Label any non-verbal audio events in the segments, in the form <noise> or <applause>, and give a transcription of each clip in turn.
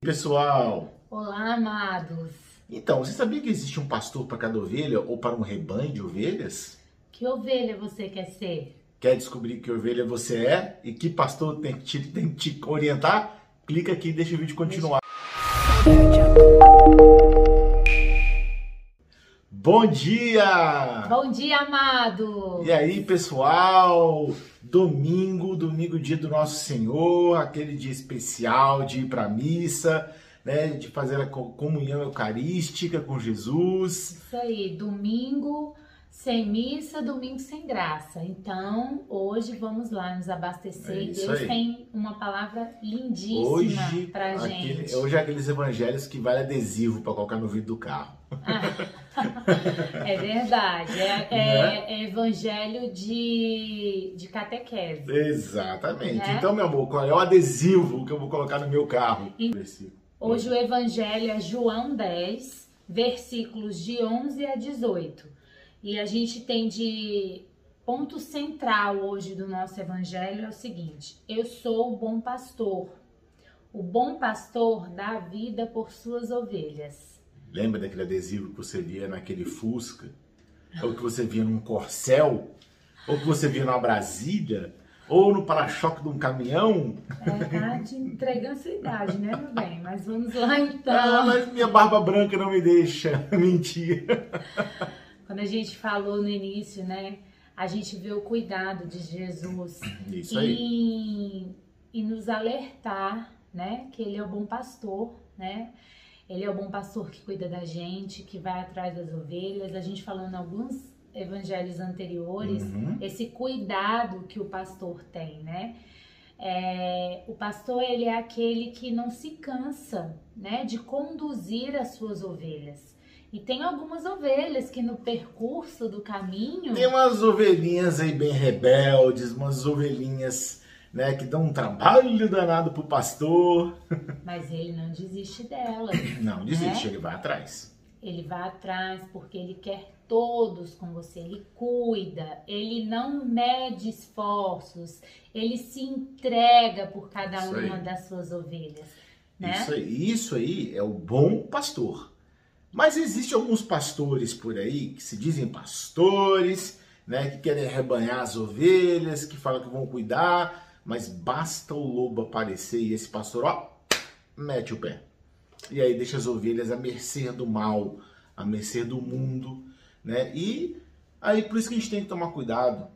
pessoal! Olá, amados! Então, você sabia que existe um pastor para cada ovelha ou para um rebanho de ovelhas? Que ovelha você quer ser? Quer descobrir que ovelha você é e que pastor tem que te, tem que te orientar? Clica aqui e deixa o vídeo continuar. Bom dia! Bom dia, amado! E aí, pessoal? Domingo, domingo, dia do nosso Senhor, aquele dia especial de ir para a missa, né, de fazer a comunhão eucarística com Jesus. Isso aí, domingo sem missa, domingo sem graça. Então, hoje vamos lá nos abastecer. É Deus aí. tem uma palavra lindíssima Hoje, pra aquele, gente. hoje é aqueles evangelhos que vale adesivo para colocar no vidro do carro. <laughs> É verdade. É, é- Né? é evangelho de, de catequese. Exatamente. Né? Então, meu amor, qual é o adesivo que eu vou colocar no meu carro? E-. Hoje o evangelho é João 10, versículos de 11 a 18. E a gente tem de ponto central hoje do nosso evangelho é o seguinte: Eu sou o bom pastor. O bom pastor dá a vida por suas ovelhas. Lembra daquele adesivo que você via naquele Fusca? Ou que você via num Corcel? Ou que você via numa Brasília? Ou no para-choque de um caminhão? É, tá te entregando sua idade, né, meu bem? Mas vamos lá Ah, então. mas minha barba branca não me deixa <laughs> mentir. Quando a gente falou no início, né? A gente vê o cuidado de Jesus Isso em, em nos alertar, né, que ele é o bom pastor, né? Ele é o bom pastor que cuida da gente, que vai atrás das ovelhas. A gente falando em alguns evangelhos anteriores, Uhum. esse cuidado que o pastor tem, né? É, o pastor ele é aquele que não se cansa, né, de conduzir as suas ovelhas. E tem algumas ovelhas que no percurso do caminho Tem umas ovelhinhas aí bem rebeldes, umas ovelhinhas né, que dão um trabalho danado pro pastor. <laughs> Mas ele não desiste dela. Não, desiste, Né? ele vai atrás. Ele vai atrás porque ele quer todos com você. Ele cuida, ele não mede esforços, ele se entrega por cada Isso aí. uma das suas ovelhas. Né? Isso aí, isso aí é o bom pastor. Mas existem alguns pastores por aí que se dizem pastores, né, que querem rebanhar as ovelhas, que falam que vão cuidar, mas basta o lobo aparecer e esse pastor, ó, mete o pé. E aí deixa as ovelhas à mercê do mal, à mercê do mundo, né? E aí por isso que a gente tem que tomar cuidado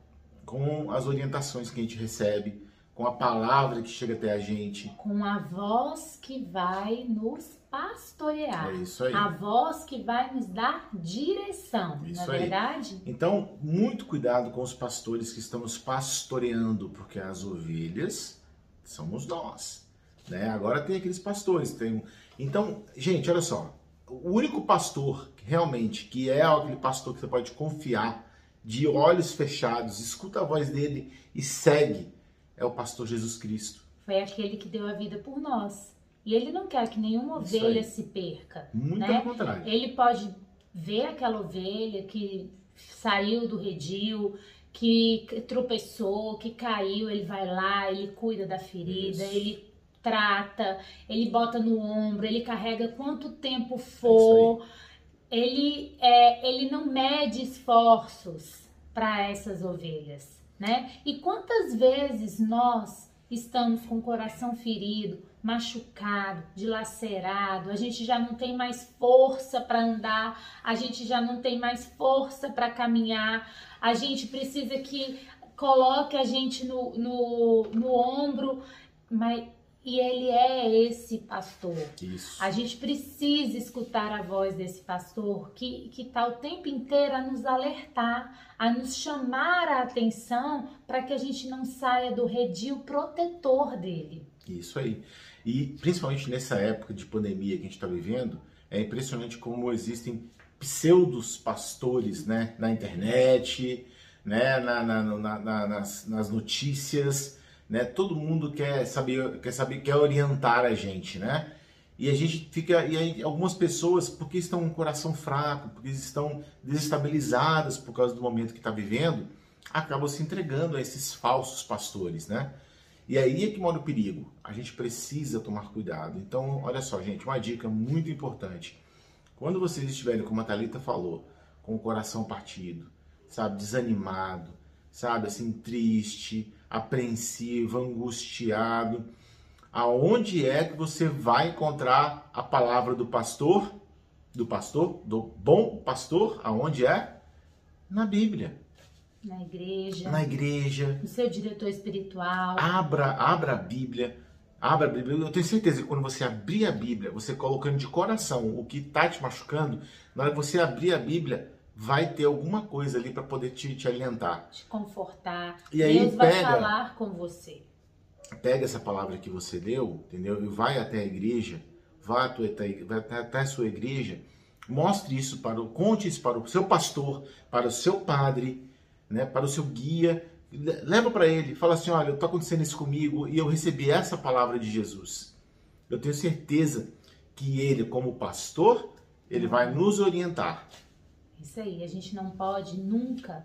com as orientações que a gente recebe, com a palavra que chega até a gente. Com a voz que vai nos pastorear. É isso aí. A voz que vai nos dar direção, Isso não é aí. verdade? Então, muito cuidado com os pastores que estão nos pastoreando, porque as ovelhas somos nós. Né? Agora tem aqueles pastores. Tem... Então, gente, olha só. O único pastor realmente que é aquele pastor que você pode confiar, de olhos fechados, escuta a voz dele e segue, é o pastor Jesus Cristo. Foi aquele que deu a vida por nós. E ele não quer que nenhuma Isso ovelha aí. se perca. Muito Né? pelo contrário. Ele pode ver aquela ovelha que saiu do redil, que tropeçou, que caiu, ele vai lá, ele cuida da ferida, Isso. ele trata, ele bota no ombro, ele carrega quanto tempo É for. ele, é, ele não mede esforços para essas ovelhas, né? E quantas vezes nós estamos com o coração ferido, machucado, dilacerado, a gente já não tem mais força para andar, a gente já não tem mais força para caminhar, a gente precisa que coloque a gente no, no, no ombro, mas, e ele é esse pastor. Isso. A gente precisa escutar a voz desse pastor que está o tempo inteiro a nos alertar, a nos chamar a atenção para que a gente não saia do redil protetor dele. Isso aí. E principalmente nessa época de pandemia que a gente está vivendo, é impressionante como existem pseudos pastores né, na internet, né, na, na- na- na- nas, nas notícias, né? Todo mundo quer saber, quer saber, quer orientar a gente, né? E a gente fica, e aí algumas pessoas, porque estão com o coração fraco, porque estão desestabilizadas por causa do momento que está vivendo, acabam se entregando a esses falsos pastores, né? E aí é que mora o perigo. A gente precisa tomar cuidado. Então, olha só, gente, uma dica muito importante. Quando vocês estiverem, como a Thalita falou, com o coração partido, sabe, desanimado, sabe, assim, triste, apreensivo, angustiado, aonde é que você vai encontrar a palavra do pastor? Do pastor, do bom pastor, aonde é? Na Bíblia. Na igreja. Na igreja. No seu diretor espiritual. Abra, abra a Bíblia. Abra a Bíblia. Eu tenho certeza que quando você abrir a Bíblia, você colocando de coração o que está te machucando, na hora que você abrir a Bíblia, vai ter alguma coisa ali para poder te, te alientar. Te confortar. E aí Deus vai pega- falar com você. pega essa palavra que você deu, entendeu? E vai até a igreja, vá vai até, até a sua igreja, mostre isso para o, conte isso para o seu pastor, para o seu padre, né, para o seu guia, le- leva para ele, fala assim, olha, está acontecendo isso comigo e eu recebi essa palavra de Jesus. Eu tenho certeza que ele, como pastor, ele vai nos orientar. Isso aí, a gente não pode nunca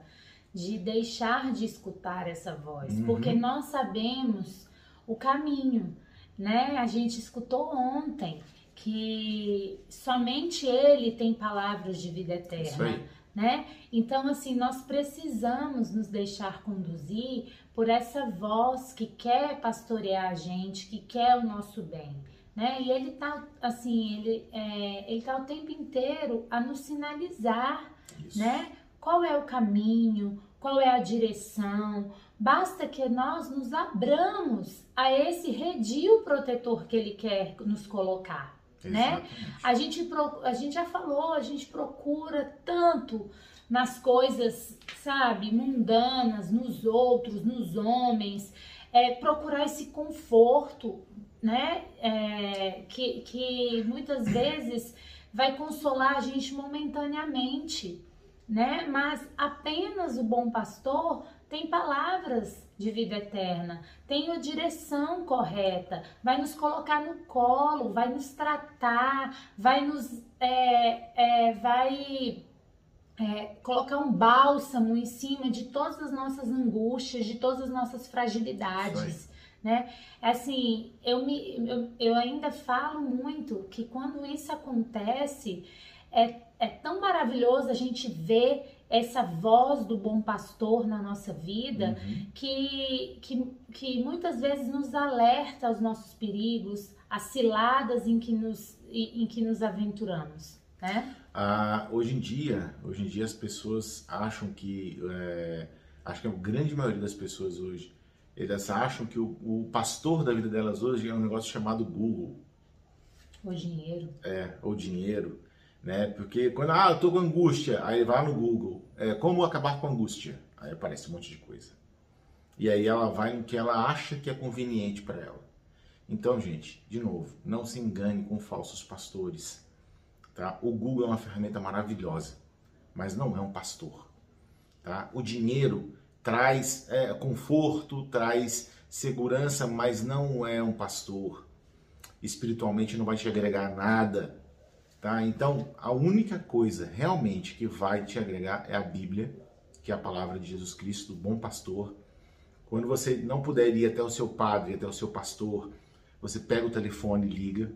de deixar de escutar essa voz, Uhum. porque nós sabemos o caminho, né? A gente escutou ontem que somente ele tem palavras de vida eterna, né? Então assim, nós precisamos nos deixar conduzir por essa voz que quer pastorear a gente, que quer o nosso bem. Né? E ele tá assim, ele, é, ele tá o tempo inteiro a nos sinalizar Isso. né? Qual é o caminho? Qual é a direção? Basta que nós nos abramos a esse redil protetor que ele quer nos colocar, né? A gente, a gente já falou, a gente procura tanto nas coisas, sabe, mundanas, nos outros, nos homens, é, procurar esse conforto, né? É, que, que muitas vezes vai consolar a gente momentaneamente, né? Mas apenas o bom pastor tem palavras de vida eterna, tem a direção correta, vai nos colocar no colo, vai nos tratar, vai nos é, é, vai é, colocar um bálsamo em cima de todas as nossas angústias, de todas as nossas fragilidades, né? Assim, eu me eu, eu ainda falo muito que quando isso acontece é, é tão maravilhoso a gente ver essa voz do bom pastor na nossa vida Uhum. que, que, que muitas vezes nos alerta aos nossos perigos, às ciladas em que nos, em que nos aventuramos, né? Ah, hoje em dia, hoje em dia as pessoas acham que, é, acho que a grande maioria das pessoas hoje, elas acham que o, o pastor da vida delas hoje é um negócio chamado Google, O dinheiro. é, ou dinheiro, né? Porque quando, ah, eu tô com angústia, aí vai no Google, é, como acabar com angústia? Aí aparece um monte de coisa. E aí ela vai no que ela acha que é conveniente para ela. Então, gente, de novo, não se engane com falsos pastores. Tá? O Google é uma ferramenta maravilhosa, mas não é um pastor. Tá? O dinheiro traz é, conforto, traz segurança, mas não é um pastor. Espiritualmente não vai te agregar nada. Tá? Então, a única coisa realmente que vai te agregar é a Bíblia, que é a palavra de Jesus Cristo, do bom pastor. Quando você não puder ir até o seu padre, até o seu pastor, você pega o telefone e liga.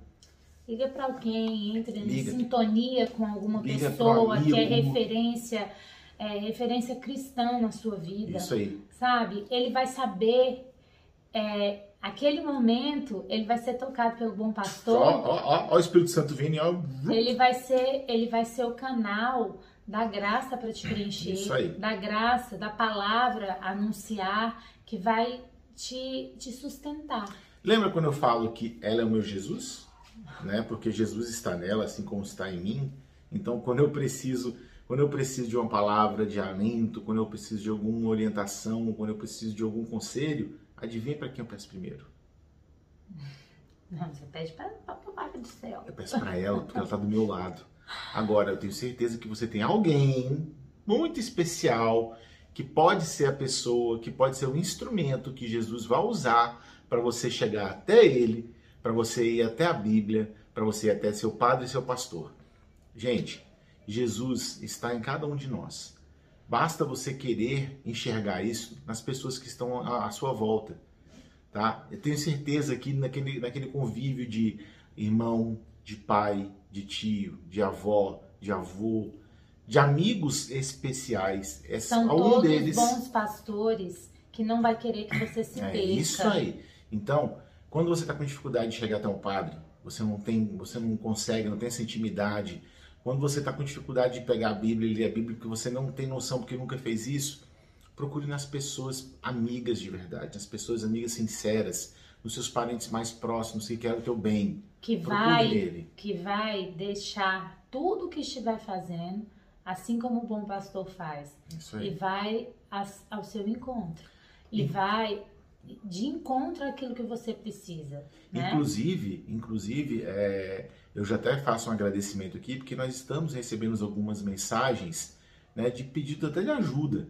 Liga para alguém, entra em Liga. sintonia com alguma Liga pessoa que é referência, é, referência cristã na sua vida. Isso aí. sabe? Ele vai saber, é, aquele momento, ele vai ser tocado pelo bom pastor. ó, ó, ó o Espírito Santo vindo, e ó. Ele vai ser, ele vai ser o canal da graça para te preencher, Isso aí. da graça, da palavra anunciar, que vai te, te sustentar. Lembra quando eu falo que ela é o meu Jesus? Né? Porque Jesus está nela, assim como está em mim. Então, quando eu preciso, quando eu preciso de uma palavra de alento, quando eu preciso de alguma orientação, quando eu preciso de algum conselho, adivinha para quem eu peço primeiro? Não, você pede para a palavra do céu. Eu peço para ela, porque ela está do meu lado. Agora, eu tenho certeza que você tem alguém muito especial que pode ser a pessoa, que pode ser o instrumento que Jesus vai usar para você chegar até ele, para você ir até a Bíblia, para você ir até seu padre e seu pastor. Gente, Jesus está em cada um de nós. Basta você querer enxergar isso nas pessoas que estão à sua volta. tá? Eu tenho certeza que naquele, naquele convívio de irmão, de pai, de tio, de avó, de avô, de amigos especiais, é São algum todos deles bons pastores que não vai querer que você se é perca. Isso aí. Então, quando você está com dificuldade de chegar até um padre, você não tem, você não consegue, não tem essa intimidade. Quando você está com dificuldade de pegar a Bíblia e ler a Bíblia porque você não tem noção porque nunca fez isso, procure nas pessoas amigas de verdade, nas pessoas amigas sinceras, nos seus parentes mais próximos que querem o teu bem. Que vai, nele. que vai deixar tudo o que estiver fazendo, assim como o bom pastor faz, e vai ao seu encontro e, e vai de encontro àquilo que você precisa. Né? Inclusive, inclusive, é, eu já até faço um agradecimento aqui porque nós estamos recebendo algumas mensagens né, de pedido até de ajuda.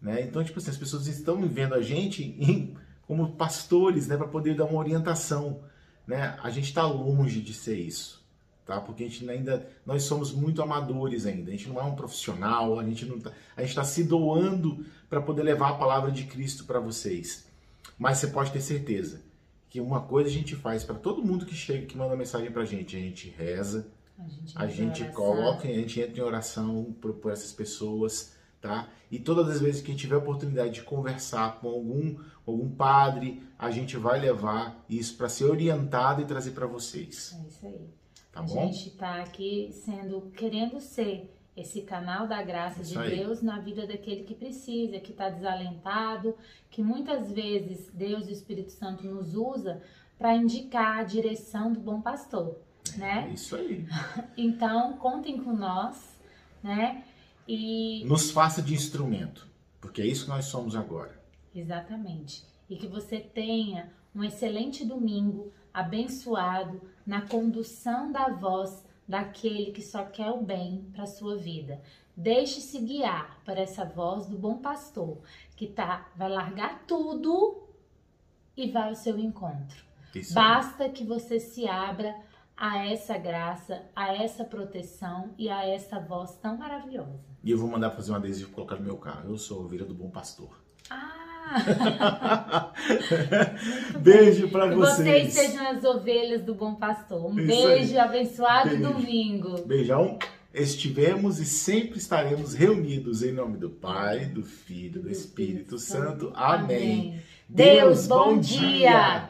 Né? Então, tipo assim, as pessoas estão vendo a gente em, como pastores, né, para poder dar uma orientação. Né? A gente está longe de ser isso, tá? Porque a gente ainda, nós somos muito amadores ainda. A gente não é um profissional, a gente não tá, a gente está se doando para poder levar a palavra de Cristo para vocês. Mas você pode ter certeza que uma coisa a gente faz para todo mundo que chega, que manda mensagem para a gente, a gente reza, a gente, a gente coloca, a gente entra em oração por, por essas pessoas tá? E todas as vezes que a gente tiver a oportunidade de conversar com algum, algum padre, a gente vai levar isso para ser orientado e trazer para vocês. É isso aí. Tá a bom? gente está aqui sendo, querendo ser esse canal da graça isso de aí. Deus na vida daquele que precisa, que está desalentado, que muitas vezes Deus e o Espírito Santo nos usa para indicar a direção do bom pastor, é, né? Isso aí. <laughs> então, contem com nós, né? E... Nos faça de instrumento, porque é isso que nós somos agora. Exatamente. E que você tenha um excelente domingo, abençoado, na condução da voz daquele que só quer o bem para a sua vida. Deixe-se guiar por essa voz do bom pastor, que tá, vai largar tudo e vai ao seu encontro. Isso Basta que você se abra a essa graça, a essa proteção e a essa voz tão maravilhosa. E eu vou mandar fazer um adesivo colocar no meu carro. Eu sou a ovelha do bom pastor. Ah! <laughs> beijo para vocês. Vocês sejam as ovelhas do bom pastor. Um Isso beijo, aí. abençoado beijo. domingo. Beijão. Estivemos e sempre estaremos reunidos em nome do Pai, do Filho, do Espírito Santo. Amém. Deus, bom dia.